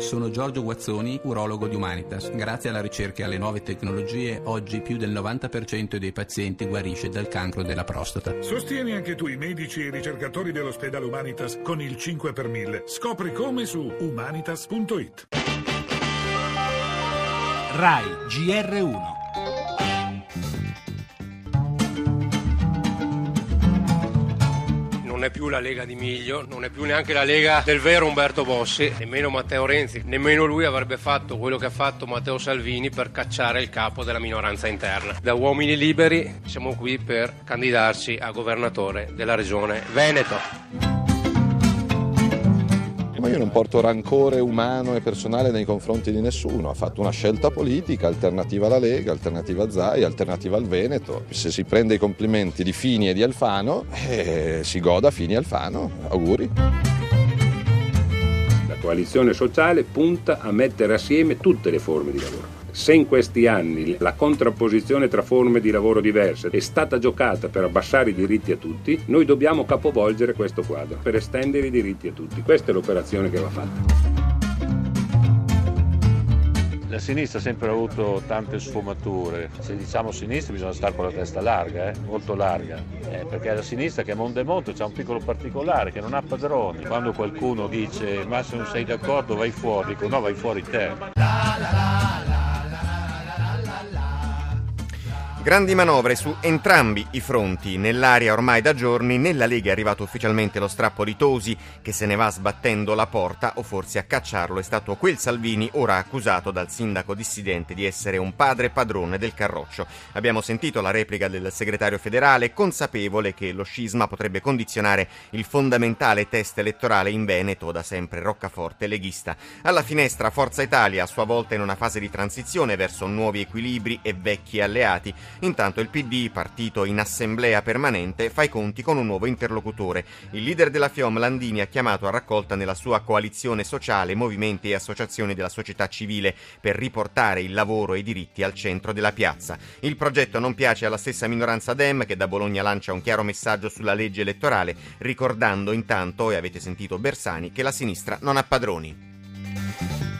Sono Giorgio Guazzoni, urologo di Humanitas. Grazie alla ricerca e alle nuove tecnologie, oggi più del 90% dei pazienti guarisce dal cancro della prostata. Sostieni anche tu i medici e i ricercatori dell'ospedale Humanitas con il 5 per 1000. Scopri come su humanitas.it. RAI GR1 non è più la Lega di Miglio, non è più neanche la Lega del vero Umberto Bossi, nemmeno Matteo Renzi, nemmeno lui avrebbe fatto quello che ha fatto Matteo Salvini per cacciare il capo della minoranza interna. Da uomini liberi siamo qui per candidarci a governatore della regione Veneto. Io non porto rancore umano e personale nei confronti di nessuno, ha fatto una scelta politica, alternativa alla Lega, alternativa a Zai, alternativa al Veneto. Se si prende i complimenti di Fini e di Alfano, eh, si goda Fini e Alfano, auguri. La coalizione sociale punta a mettere assieme tutte le forme di lavoro se in questi anni la contrapposizione tra forme di lavoro diverse è stata giocata per abbassare i diritti a tutti, noi dobbiamo capovolgere questo quadro per estendere i diritti a tutti. Questa è l'operazione che va fatta. La sinistra ha sempre avuto tante sfumature. Se diciamo sinistra bisogna stare con la testa larga, eh? molto larga, eh, perché la sinistra che è Monte Monte c'è un piccolo particolare che non ha padroni. Quando qualcuno dice ma se non sei d'accordo vai fuori, dico no vai fuori te. La, la, la, Grandi manovre su entrambi i fronti. Nell'area ormai da giorni nella Lega è arrivato ufficialmente lo strappo di Tosi che se ne va sbattendo la porta o forse a cacciarlo è stato quel Salvini ora accusato dal sindaco dissidente di essere un padre padrone del Carroccio. Abbiamo sentito la replica del segretario federale consapevole che lo scisma potrebbe condizionare il fondamentale test elettorale in Veneto da sempre roccaforte leghista. Alla finestra Forza Italia a sua volta in una fase di transizione verso nuovi equilibri e vecchi alleati Intanto il PD, partito in assemblea permanente, fa i conti con un nuovo interlocutore. Il leader della FIOM Landini ha chiamato a raccolta nella sua coalizione sociale movimenti e associazioni della società civile per riportare il lavoro e i diritti al centro della piazza. Il progetto non piace alla stessa minoranza Dem che da Bologna lancia un chiaro messaggio sulla legge elettorale, ricordando intanto, e avete sentito Bersani, che la sinistra non ha padroni.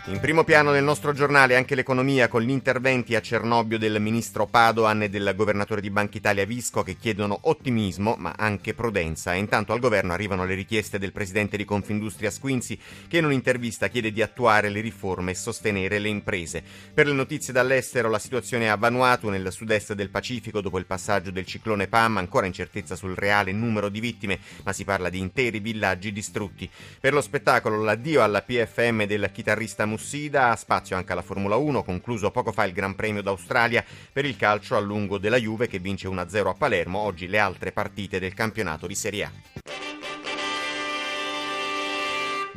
In primo piano del nostro giornale anche l'economia con gli interventi a Cernobbio del ministro Padoan e del governatore di Banca Italia Visco che chiedono ottimismo ma anche prudenza e intanto al governo arrivano le richieste del presidente di Confindustria Squinzi che in un'intervista chiede di attuare le riforme e sostenere le imprese. Per le notizie dall'estero la situazione a Vanuatu nel sud-est del Pacifico dopo il passaggio del ciclone Pam ancora incertezza sul reale numero di vittime ma si parla di interi villaggi distrutti. Per lo spettacolo l'addio alla PFM del chitarrista Mussida, spazio anche alla Formula 1, concluso poco fa il Gran Premio d'Australia per il calcio a lungo della Juve che vince 1-0 a Palermo, oggi le altre partite del campionato di Serie A.